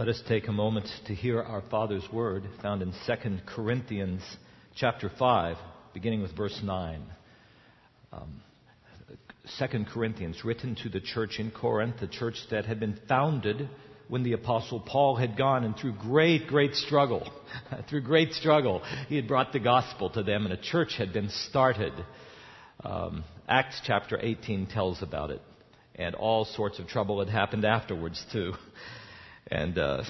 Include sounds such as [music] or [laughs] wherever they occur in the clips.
Let us take a moment to hear our Father's word found in 2 Corinthians chapter 5, beginning with verse 9. Um, 2 Corinthians, written to the church in Corinth, the church that had been founded when the Apostle Paul had gone and through great, great struggle, [laughs] through great struggle, he had brought the gospel to them and a church had been started. Um, Acts chapter 18 tells about it. And all sorts of trouble had happened afterwards, too. And uh,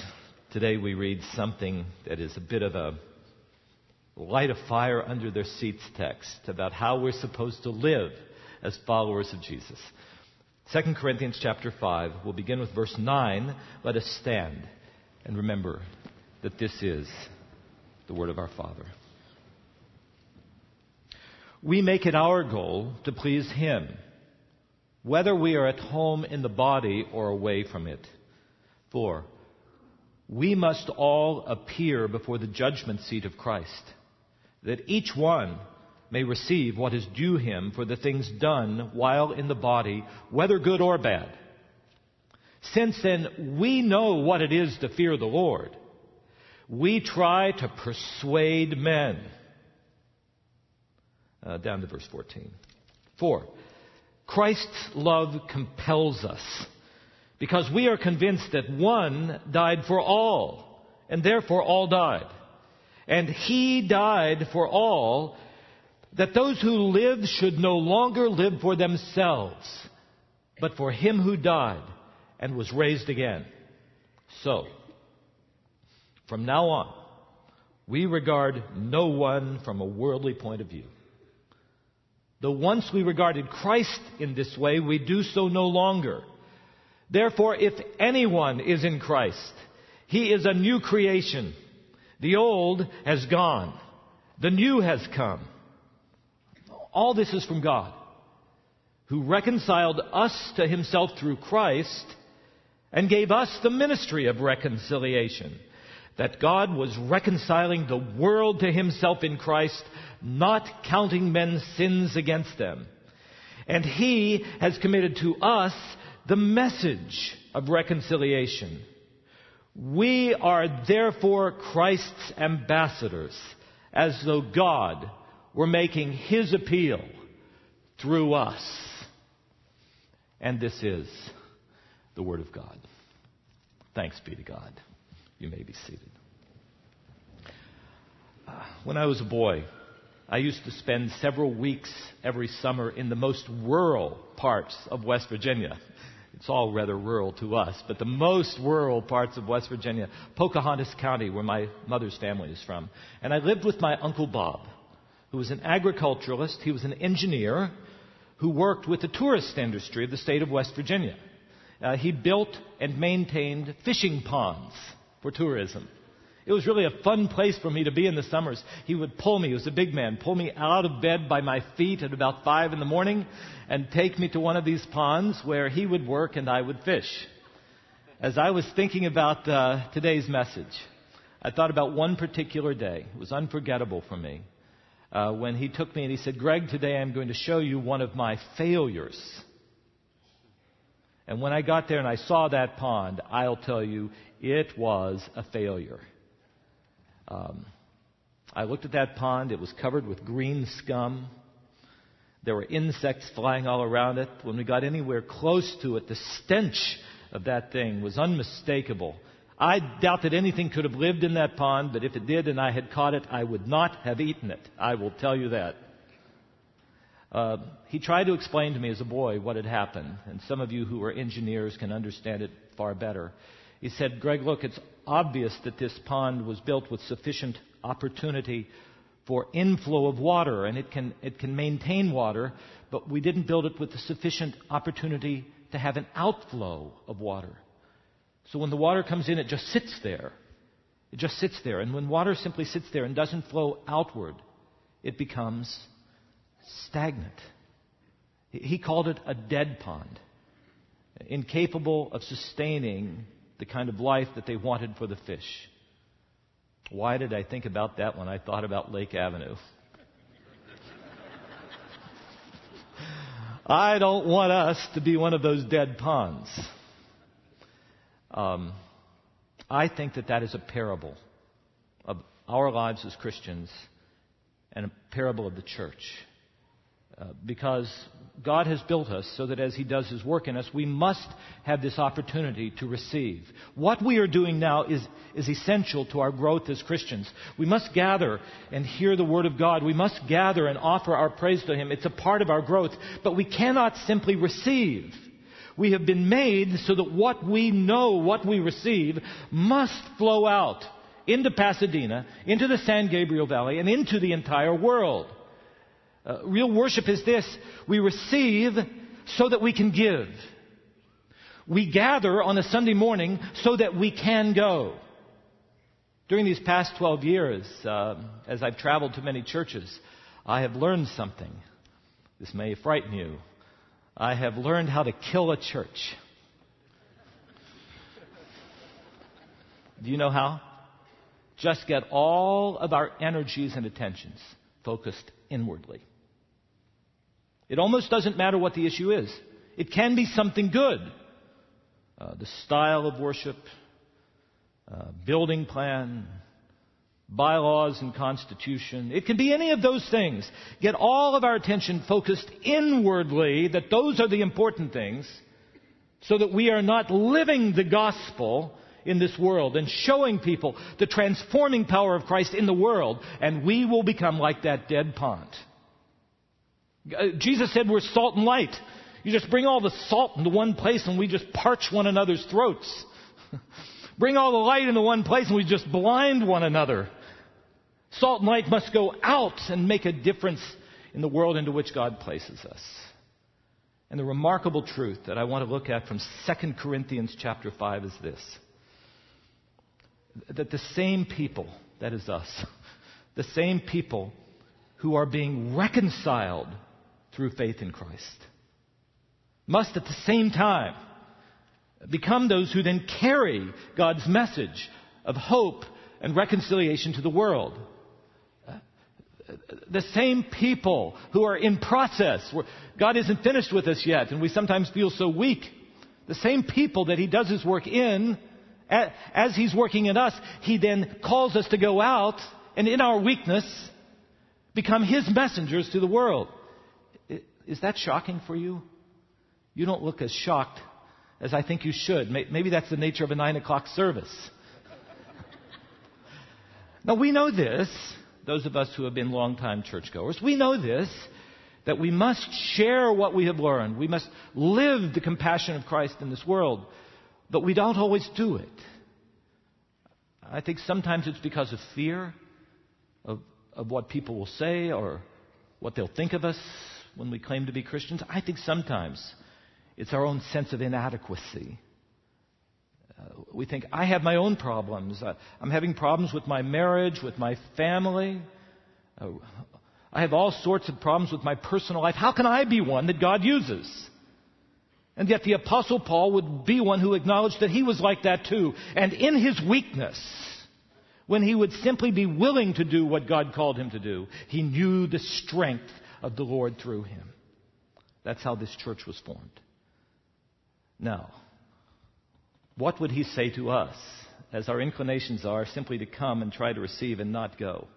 today we read something that is a bit of a light a fire under their seats text about how we're supposed to live as followers of Jesus. 2 Corinthians chapter 5, we'll begin with verse 9. Let us stand and remember that this is the word of our Father. We make it our goal to please Him, whether we are at home in the body or away from it. For we must all appear before the judgment seat of Christ, that each one may receive what is due him for the things done while in the body, whether good or bad. Since then we know what it is to fear the Lord, we try to persuade men. Uh, down to verse 14. 4. Christ's love compels us because we are convinced that one died for all, and therefore all died. And he died for all, that those who live should no longer live for themselves, but for him who died and was raised again. So, from now on, we regard no one from a worldly point of view. Though once we regarded Christ in this way, we do so no longer. Therefore, if anyone is in Christ, he is a new creation. The old has gone. The new has come. All this is from God, who reconciled us to himself through Christ and gave us the ministry of reconciliation. That God was reconciling the world to himself in Christ, not counting men's sins against them. And he has committed to us the message of reconciliation. We are therefore Christ's ambassadors, as though God were making his appeal through us. And this is the Word of God. Thanks be to God. You may be seated. Uh, when I was a boy, I used to spend several weeks every summer in the most rural parts of West Virginia. It's all rather rural to us, but the most rural parts of West Virginia, Pocahontas County, where my mother's family is from. And I lived with my Uncle Bob, who was an agriculturalist. He was an engineer who worked with the tourist industry of the state of West Virginia. Uh, he built and maintained fishing ponds for tourism. It was really a fun place for me to be in the summers. He would pull me, he was a big man, pull me out of bed by my feet at about five in the morning and take me to one of these ponds where he would work and I would fish. As I was thinking about uh, today's message, I thought about one particular day. It was unforgettable for me. Uh, when he took me and he said, Greg, today I'm going to show you one of my failures. And when I got there and I saw that pond, I'll tell you, it was a failure. Um, I looked at that pond. It was covered with green scum. There were insects flying all around it. When we got anywhere close to it, the stench of that thing was unmistakable. I doubt that anything could have lived in that pond, but if it did and I had caught it, I would not have eaten it. I will tell you that. Uh, he tried to explain to me as a boy what had happened, and some of you who are engineers can understand it far better. He said, Greg, look, it's obvious that this pond was built with sufficient opportunity for inflow of water, and it can, it can maintain water, but we didn't build it with the sufficient opportunity to have an outflow of water. So when the water comes in, it just sits there. It just sits there. And when water simply sits there and doesn't flow outward, it becomes stagnant. He called it a dead pond, incapable of sustaining the kind of life that they wanted for the fish. Why did I think about that when I thought about Lake Avenue? [laughs] I don't want us to be one of those dead ponds. Um, I think that that is a parable of our lives as Christians and a parable of the church. Uh, because God has built us so that as He does His work in us, we must have this opportunity to receive. What we are doing now is, is essential to our growth as Christians. We must gather and hear the Word of God. We must gather and offer our praise to Him. It's a part of our growth. But we cannot simply receive. We have been made so that what we know, what we receive, must flow out into Pasadena, into the San Gabriel Valley, and into the entire world. Uh, real worship is this we receive so that we can give. We gather on a Sunday morning so that we can go. During these past 12 years, uh, as I've traveled to many churches, I have learned something. This may frighten you. I have learned how to kill a church. Do you know how? Just get all of our energies and attentions focused inwardly. It almost doesn't matter what the issue is. It can be something good. Uh, the style of worship, uh, building plan, bylaws and constitution. It can be any of those things. Get all of our attention focused inwardly that those are the important things so that we are not living the gospel in this world and showing people the transforming power of Christ in the world and we will become like that dead pond. Uh, Jesus said we're salt and light. You just bring all the salt into one place and we just parch one another's throats. [laughs] bring all the light into one place and we just blind one another. Salt and light must go out and make a difference in the world into which God places us. And the remarkable truth that I want to look at from 2 Corinthians chapter 5 is this. That the same people, that is us, [laughs] the same people who are being reconciled through faith in Christ must at the same time become those who then carry God's message of hope and reconciliation to the world. The same people who are in process. God isn't finished with us yet, and we sometimes feel so weak. The same people that He does His work in, as He's working in us, He then calls us to go out and in our weakness become His messengers to the world. Is that shocking for you? You don't look as shocked as I think you should. Maybe that's the nature of a nine o'clock service. [laughs] now we know this, those of us who have been longtime churchgoers, we know this, that we must share what we have learned. We must live the compassion of Christ in this world, but we don't always do it. I think sometimes it's because of fear of, of what people will say or what they'll think of us when we claim to be Christians. I think sometimes it's our own sense of inadequacy. Uh, we think, I have my own problems. Uh, I'm having problems with my marriage, with my family. Uh, I have all sorts of problems with my personal life. How can I be one that God uses? And yet the Apostle Paul would be one who acknowledged that he was like that too. And in his weakness, when he would simply be willing to do what God called him to do, he knew the strength of the Lord through him. That's how this church was formed. Now, what would he say to us as our inclinations are simply to come and try to receive and not go?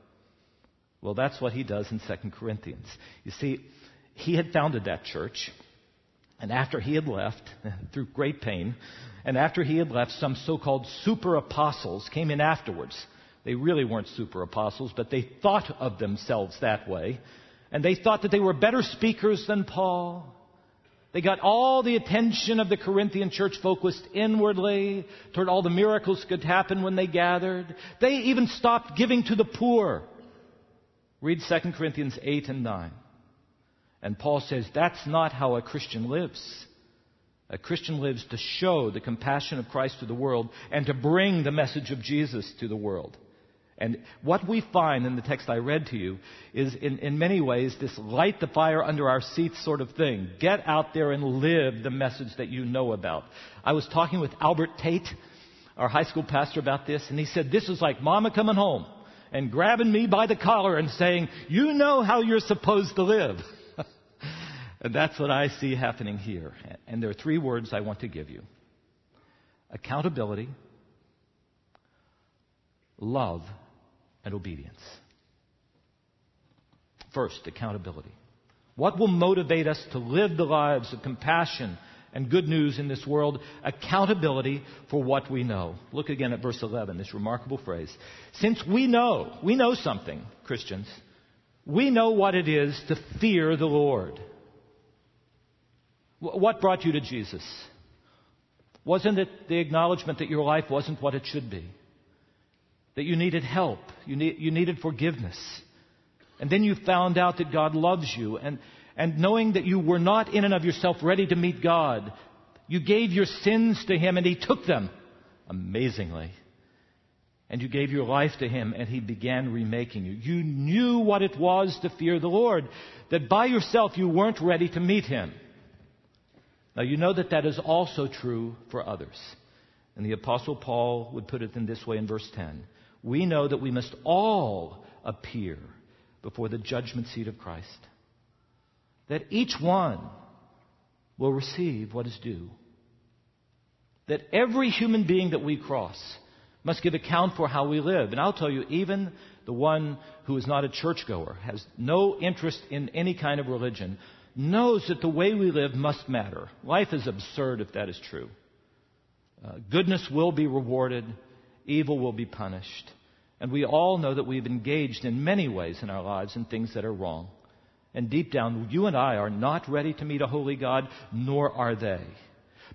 Well, that's what he does in 2 Corinthians. You see, he had founded that church, and after he had left, [laughs] through great pain, and after he had left, some so called super apostles came in afterwards. They really weren't super apostles, but they thought of themselves that way. And they thought that they were better speakers than Paul. They got all the attention of the Corinthian church focused inwardly toward all the miracles that could happen when they gathered. They even stopped giving to the poor. Read 2 Corinthians 8 and 9. And Paul says that's not how a Christian lives. A Christian lives to show the compassion of Christ to the world and to bring the message of Jesus to the world. And what we find in the text I read to you is, in, in many ways, this light the fire under our seats sort of thing. Get out there and live the message that you know about. I was talking with Albert Tate, our high school pastor, about this, and he said, This is like mama coming home and grabbing me by the collar and saying, You know how you're supposed to live. [laughs] and that's what I see happening here. And there are three words I want to give you accountability, love and obedience. First, accountability. What will motivate us to live the lives of compassion and good news in this world? Accountability for what we know. Look again at verse 11, this remarkable phrase. Since we know, we know something, Christians, we know what it is to fear the Lord. What brought you to Jesus? Wasn't it the acknowledgement that your life wasn't what it should be? That you needed help, you, need, you needed forgiveness. And then you found out that God loves you. And, and knowing that you were not in and of yourself ready to meet God, you gave your sins to Him and He took them amazingly. And you gave your life to Him and He began remaking you. You knew what it was to fear the Lord, that by yourself you weren't ready to meet Him. Now you know that that is also true for others. And the Apostle Paul would put it in this way in verse 10 We know that we must all appear before the judgment seat of Christ, that each one will receive what is due. That every human being that we cross must give account for how we live. And I'll tell you, even the one who is not a churchgoer, has no interest in any kind of religion, knows that the way we live must matter. Life is absurd if that is true. Uh, goodness will be rewarded, evil will be punished. And we all know that we've engaged in many ways in our lives in things that are wrong. And deep down, you and I are not ready to meet a holy God, nor are they.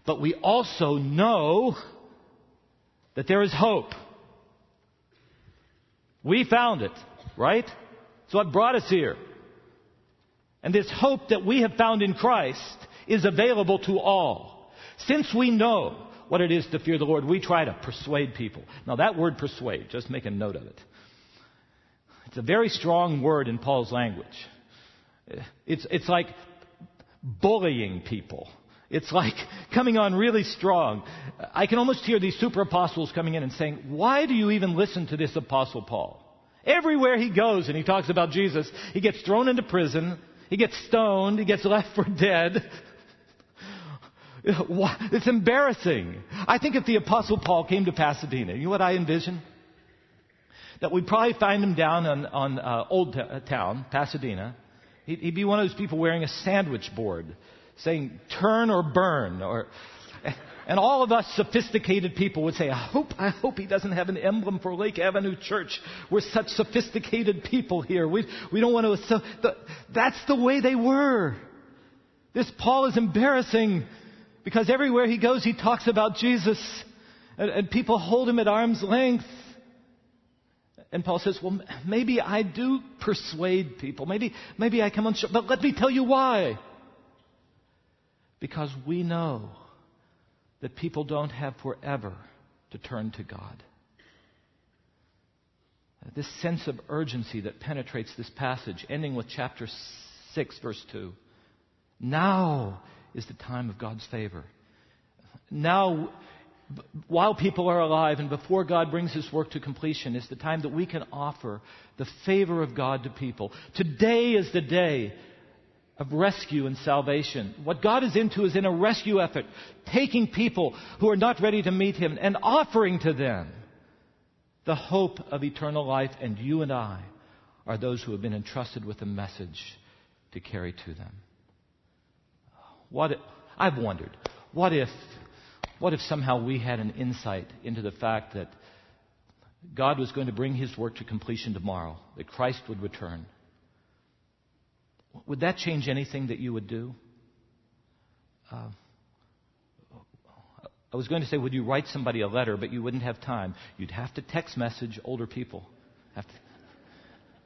But we also know that there is hope. We found it, right? It's what brought us here. And this hope that we have found in Christ is available to all. Since we know what it is to fear the Lord, we try to persuade people. Now, that word persuade, just make a note of it. It's a very strong word in Paul's language. It's, it's like bullying people. It's like [laughs] coming on really strong. I can almost hear these super apostles coming in and saying, Why do you even listen to this apostle Paul? Everywhere he goes and he talks about Jesus, he gets thrown into prison. He gets stoned. He gets [laughs] left for dead. [laughs] It's embarrassing. I think if the Apostle Paul came to Pasadena, you know what I envision? That we'd probably find him down on, on uh, Old t- Town, Pasadena. He'd, he'd be one of those people wearing a sandwich board saying, turn or burn. Or, and all of us sophisticated people would say, I hope, I hope he doesn't have an emblem for Lake Avenue Church. We're such sophisticated people here. We, we don't want to. So, the, that's the way they were. This Paul is embarrassing because everywhere he goes, he talks about Jesus. And, and people hold him at arm's length. And Paul says, well, maybe I do persuade people. Maybe, maybe I come on, but let me tell you why. Because we know that people don't have forever to turn to God. This sense of urgency that penetrates this passage, ending with chapter 6, verse 2. Now is the time of God's favor. Now, while people are alive and before God brings His work to completion, is the time that we can offer the favor of God to people. Today is the day of rescue and salvation. What God is into is in a rescue effort, taking people who are not ready to meet Him and offering to them the hope of eternal life. And you and I are those who have been entrusted with a message to carry to them. What if, I've wondered, what if, what if somehow we had an insight into the fact that God was going to bring His work to completion tomorrow, that Christ would return? Would that change anything that you would do? Uh, I was going to say, would you write somebody a letter, but you wouldn't have time. You'd have to text message older people. Have to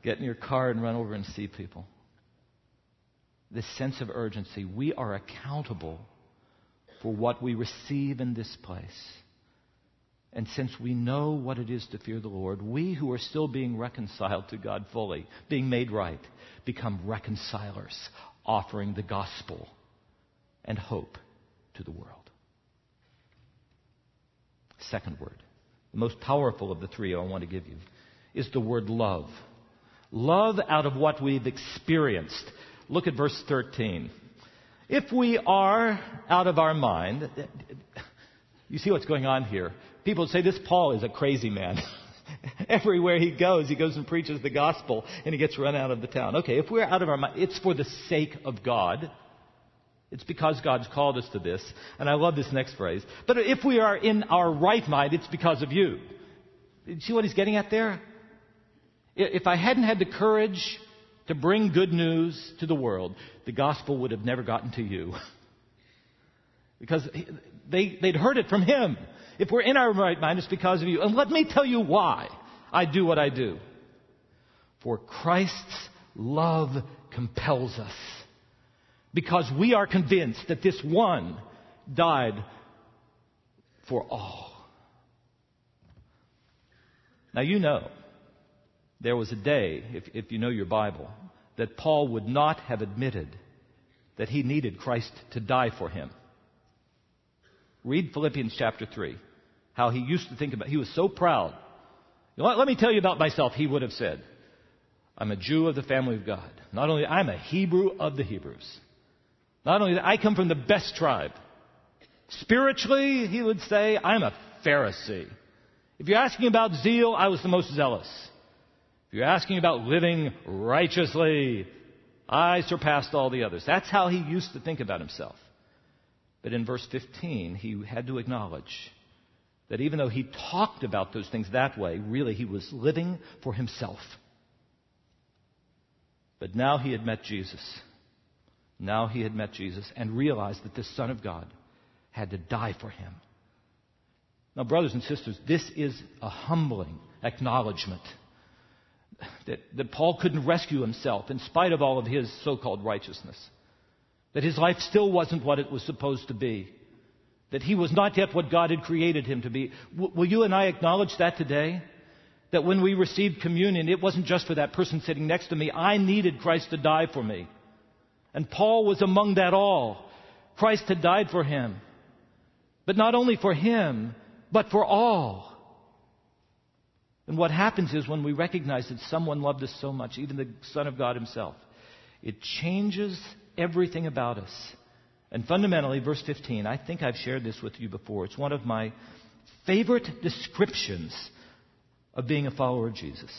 get in your car and run over and see people. This sense of urgency. We are accountable for what we receive in this place. And since we know what it is to fear the Lord, we who are still being reconciled to God fully, being made right, become reconcilers, offering the gospel and hope to the world. Second word, the most powerful of the three I want to give you, is the word love. Love out of what we've experienced. Look at verse 13. If we are out of our mind, you see what's going on here. People say this Paul is a crazy man. [laughs] Everywhere he goes, he goes and preaches the gospel and he gets run out of the town. Okay, if we're out of our mind, it's for the sake of God. It's because God's called us to this. And I love this next phrase. But if we are in our right mind, it's because of you. See what he's getting at there? If I hadn't had the courage to bring good news to the world, the gospel would have never gotten to you. [laughs] because they, they'd heard it from him. If we're in our right mind, it's because of you. And let me tell you why I do what I do. For Christ's love compels us. Because we are convinced that this one died for all. Now you know, there was a day, if, if you know your Bible, that Paul would not have admitted that he needed Christ to die for him. Read Philippians chapter 3. How he used to think about, he was so proud. You know let me tell you about myself, he would have said. I'm a Jew of the family of God. Not only, I'm a Hebrew of the Hebrews. Not only that, I come from the best tribe. Spiritually, he would say, I'm a Pharisee. If you're asking about zeal, I was the most zealous. You're asking about living righteously, I surpassed all the others. That's how he used to think about himself. But in verse 15, he had to acknowledge that even though he talked about those things that way, really he was living for himself. But now he had met Jesus. Now he had met Jesus and realized that this Son of God had to die for him. Now, brothers and sisters, this is a humbling acknowledgement that, that Paul couldn't rescue himself in spite of all of his so called righteousness that his life still wasn't what it was supposed to be, that he was not yet what God had created him to be. W- will you and I acknowledge that today? That when we received communion, it wasn't just for that person sitting next to me. I needed Christ to die for me. And Paul was among that all. Christ had died for him. But not only for him, but for all. And what happens is when we recognize that someone loved us so much, even the Son of God Himself, it changes everything about us. And fundamentally, verse 15, I think I've shared this with you before. It's one of my favorite descriptions of being a follower of Jesus.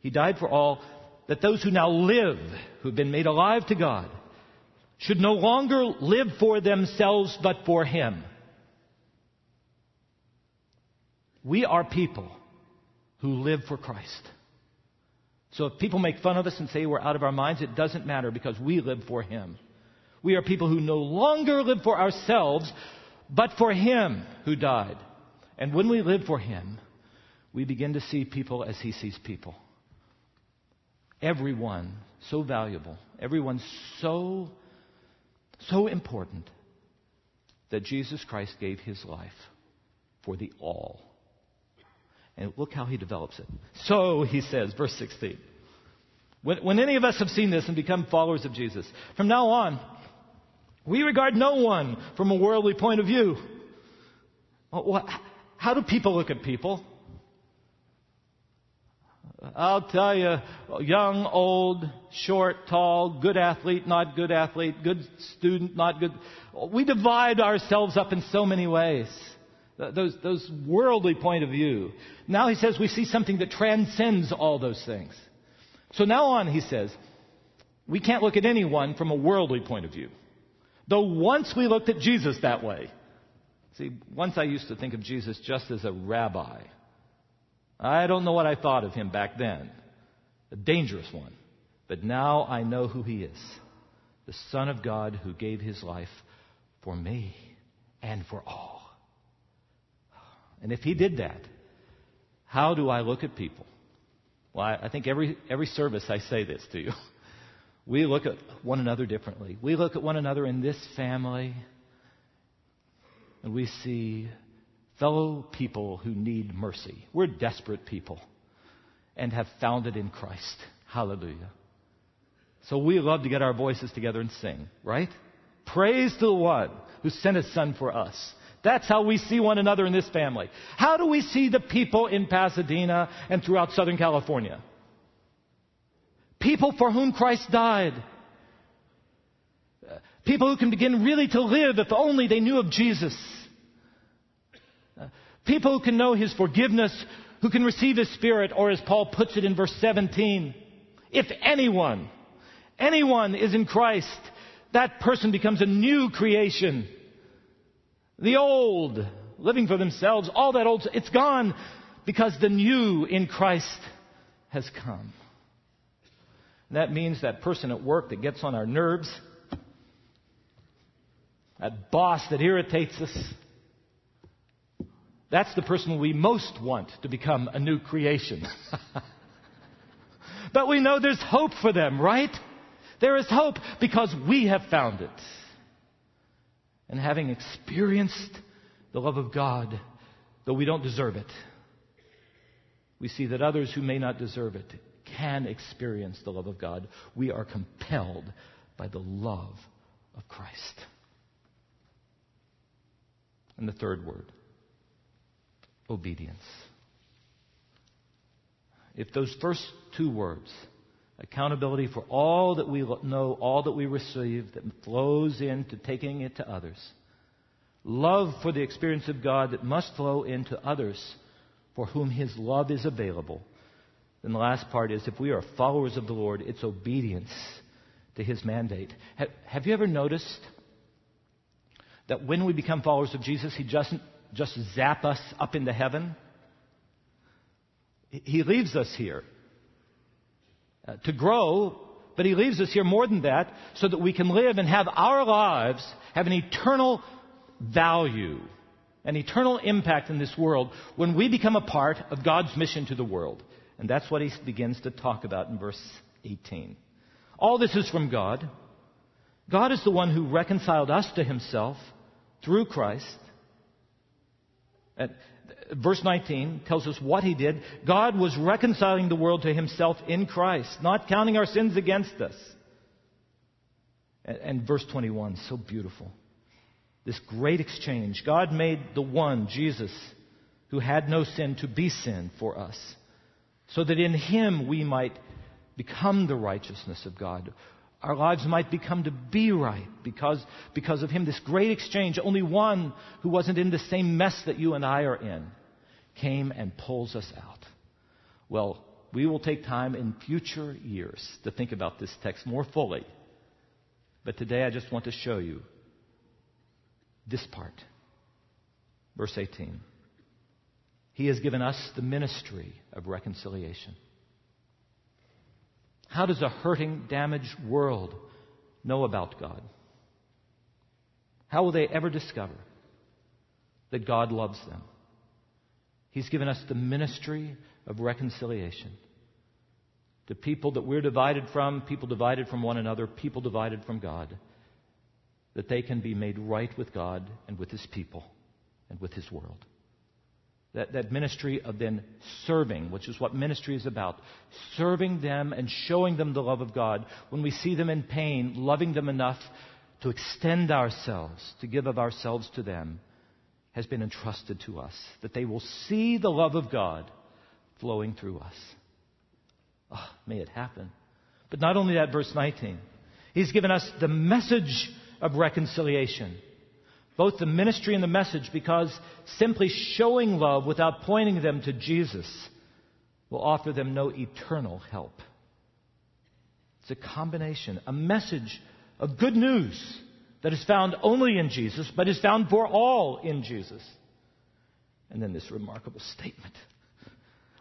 He died for all, that those who now live, who've been made alive to God, should no longer live for themselves but for Him. We are people who live for Christ. So if people make fun of us and say we're out of our minds, it doesn't matter because we live for Him. We are people who no longer live for ourselves, but for Him who died. And when we live for Him, we begin to see people as He sees people. Everyone so valuable, everyone so, so important that Jesus Christ gave His life for the all. And look how he develops it. So, he says, verse 16. When, when any of us have seen this and become followers of Jesus, from now on, we regard no one from a worldly point of view. How do people look at people? I'll tell you, young, old, short, tall, good athlete, not good athlete, good student, not good. We divide ourselves up in so many ways those, those worldly point of view. Now he says we see something that transcends all those things. So now on, he says, we can't look at anyone from a worldly point of view. Though once we looked at Jesus that way. See, once I used to think of Jesus just as a rabbi. I don't know what I thought of him back then. A dangerous one. But now I know who he is. The Son of God who gave his life for me and for all. And if he did that, how do I look at people? Well, I, think every, every service I say this to you. [laughs] We look at one another differently. We look at one another in this family, and we see fellow people who need mercy. We're desperate people and have found it in Christ. Hallelujah. So we love to get our voices together and sing, right? Praise to the one who sent his son for us. That's how we see one another in this family. How do we see the people in Pasadena and throughout Southern California? People for whom Christ died. People who can begin really to live if only they knew of Jesus. People who can know His forgiveness who can receive His Spirit, or as Paul puts it in verse 17, if anyone, anyone is in Christ, that person becomes a new creation. The old, living for themselves, all that old, it's gone because the new in Christ has come. That means that person at work that gets on our nerves, that boss that irritates us, that's the person we most want to become a new creation. [laughs] but we know there's hope for them, right? There is hope because we have found it. And having experienced the love of God, though we don't deserve it, we see that others who may not deserve it can experience the love of God. We are compelled by the love of Christ. And the third word obedience. If those first two words, accountability for all that we know, all that we receive, that flows into taking it to others, love for the experience of God that must flow into others for whom His love is available. Then the last part is if we are followers of the Lord, it's obedience to His mandate. Have, have you ever noticed that when we become followers of Jesus, He doesn't just zap us up into heaven? He leaves us here Uh, to grow, but He leaves us here more than that so that we can live and have our lives have an eternal value an eternal impact in this world when we become a part of God's mission to the world. And that's what he begins to talk about in verse 18. All this is from God. God is the one who reconciled us to himself through Christ. And verse 19 tells us what he did. God was reconciling the world to himself in Christ, not counting our sins against us. And verse 21, so beautiful this great exchange. God made the one, Jesus, who had no sin, to be sin for us, so that in him we might become the righteousness of God. Our lives might become to be right because, because of him. This great exchange, only one who wasn't in the same mess that you and I are in came and pulls us out. Well, we will take time in future years to think about this text more fully. But today I just want to show you this part. Verse 18. He has given us the ministry of reconciliation. How does a hurting, damaged world know about God? How will they ever discover that God loves them? He's given us the ministry of reconciliation. To people that we're divided from, people divided from one another, people divided from God that they can be made right with God and with His people and with His world. That, that ministry of then serving, which is what ministry is about, serving them and showing them the love of God. When we see them in pain, loving them enough to extend ourselves, to give of ourselves to them, has been entrusted to us. That they will see the love of God flowing through us. Oh, may it happen. But not only that, verse 19. He's given us the message of reconciliation. Both the ministry and the message, because simply showing love without pointing them to Jesus will offer them no eternal help. It's a combination, a message of good news that is found only in Jesus, but is found for all in Jesus. And then this remarkable statement.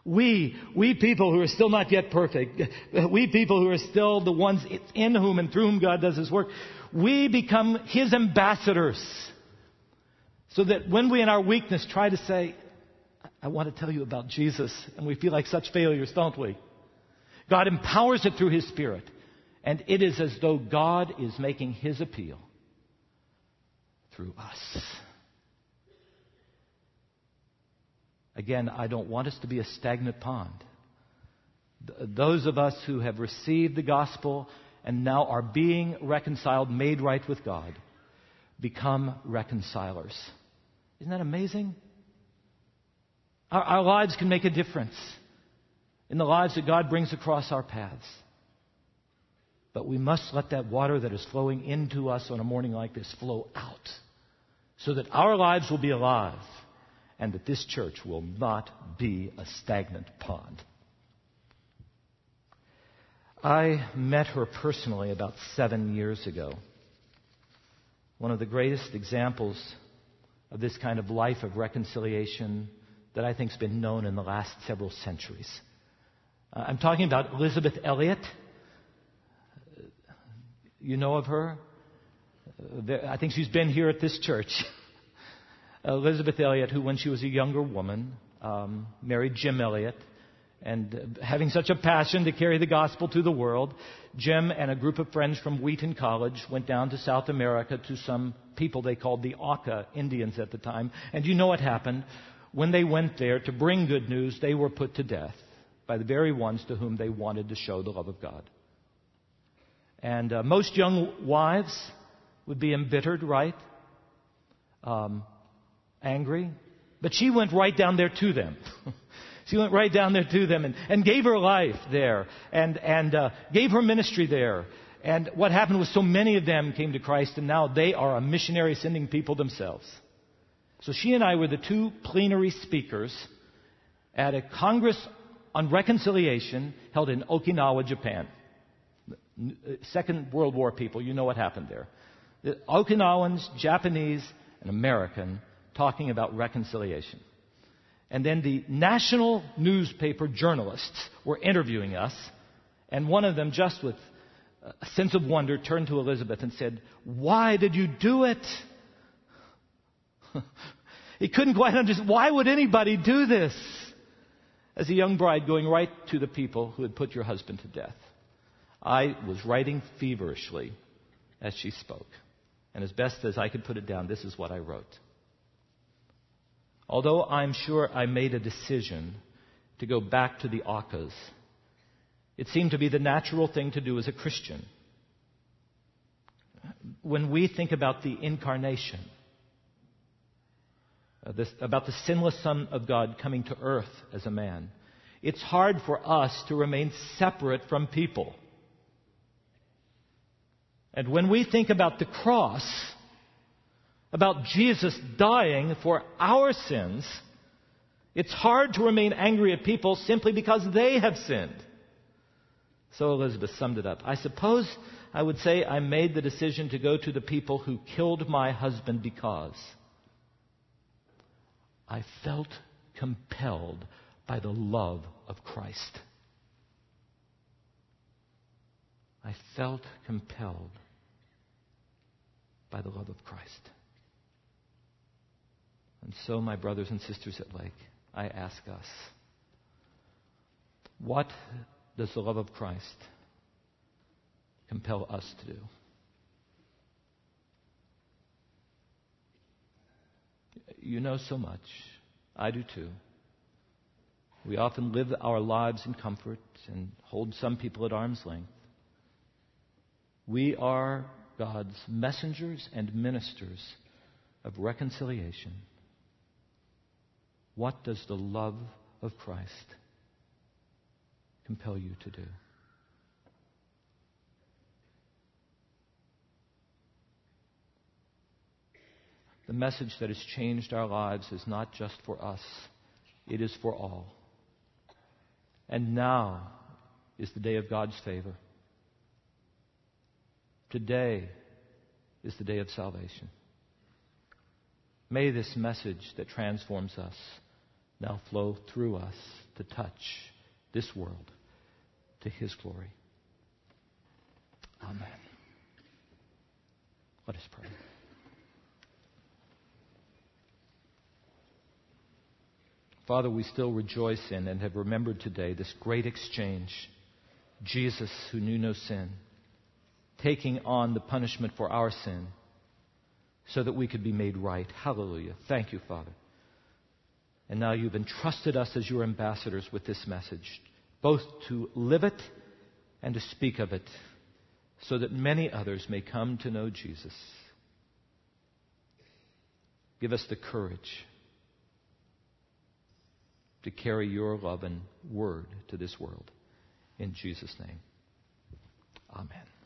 We, we people who are still not yet perfect, we people who are still the ones in whom and through whom God does His work, we become His ambassadors. So that when we in our weakness try to say, I want to tell you about Jesus, and we feel like such failures, don't we? God empowers it through His Spirit. And it is as though God is making His appeal through us. Again, I don't want us to be a stagnant pond. Those of us who have received the gospel and now are being reconciled, made right with God, become reconcilers. Isn't that amazing? Our, our, lives can make a difference in the lives that God brings across our paths. But we must let that water that is flowing into us on a morning like this flow out so that our lives will be alive and that this church will not be a stagnant pond. I met her personally about seven years ago. One of the greatest examples of this kind of life of reconciliation that I think has been known in the last several centuries. Uh, I'm talking about Elisabeth Elliot. You know of her? Uh, I think she's been here at this church. [laughs] Elisabeth Elliot, who, when she was a younger woman, um, married Jim Elliot, and having such a passion to carry the gospel to the world, Jim and a group of friends from Wheaton College went down to South America to some people they called the Auca Indians at the time. And you know what happened? When they went there to bring good news, they were put to death by the very ones to whom they wanted to show the love of God. And uh, most young wives would be embittered, right? Um, angry. But she went right down there to them. [laughs] She went right down there to them and, and gave her life there and, and uh, gave her ministry there. And what happened was so many of them came to Christ, and now they are a missionary sending people themselves. So she and I were the two plenary speakers at a Congress on Reconciliation held in Okinawa, Japan. Second World War people, you know what happened there. The Okinawans, Japanese, and American talking about reconciliation. And then the national newspaper journalists were interviewing us, and one of them, just with a sense of wonder, turned to Elisabeth and said, Why did you do it? [laughs] he couldn't quite understand. Why would anybody do this? As a young bride going right to the people who had put your husband to death. I was writing feverishly as she spoke. And as best as I could put it down, this is what I wrote. Although I'm sure I made a decision to go back to the Aucas, it seemed to be the natural thing to do as a Christian. When we think about the incarnation, uh, this, about the sinless Son of God coming to earth as a man, it's hard for us to remain separate from people. And when we think about the cross, about Jesus dying for our sins, it's hard to remain angry at people simply because they have sinned. So Elisabeth summed it up. I suppose I would say I made the decision to go to the people who killed my husband because I felt compelled by the love of Christ. I felt compelled by the love of Christ. And so, my brothers and sisters at Lake, I ask us what does the love of Christ compel us to do? You know so much. I do too. We often live our lives in comfort and hold some people at arm's length. We are God's messengers and ministers of reconciliation. What does the love of Christ compel you to do? The message that has changed our lives is not just for us, it is for all. And now is the day of God's favor. Today is the day of salvation. May this message that transforms us now flow through us to touch this world to His glory. Amen. Let us pray. Father, we still rejoice in and have remembered today this great exchange. Jesus, who knew no sin, taking on the punishment for our sin so that we could be made right. Hallelujah. Thank you, Father. And now you've entrusted us as your ambassadors with this message, both to live it and to speak of it, so that many others may come to know Jesus. Give us the courage to carry your love and word to this world. In Jesus' name, amen.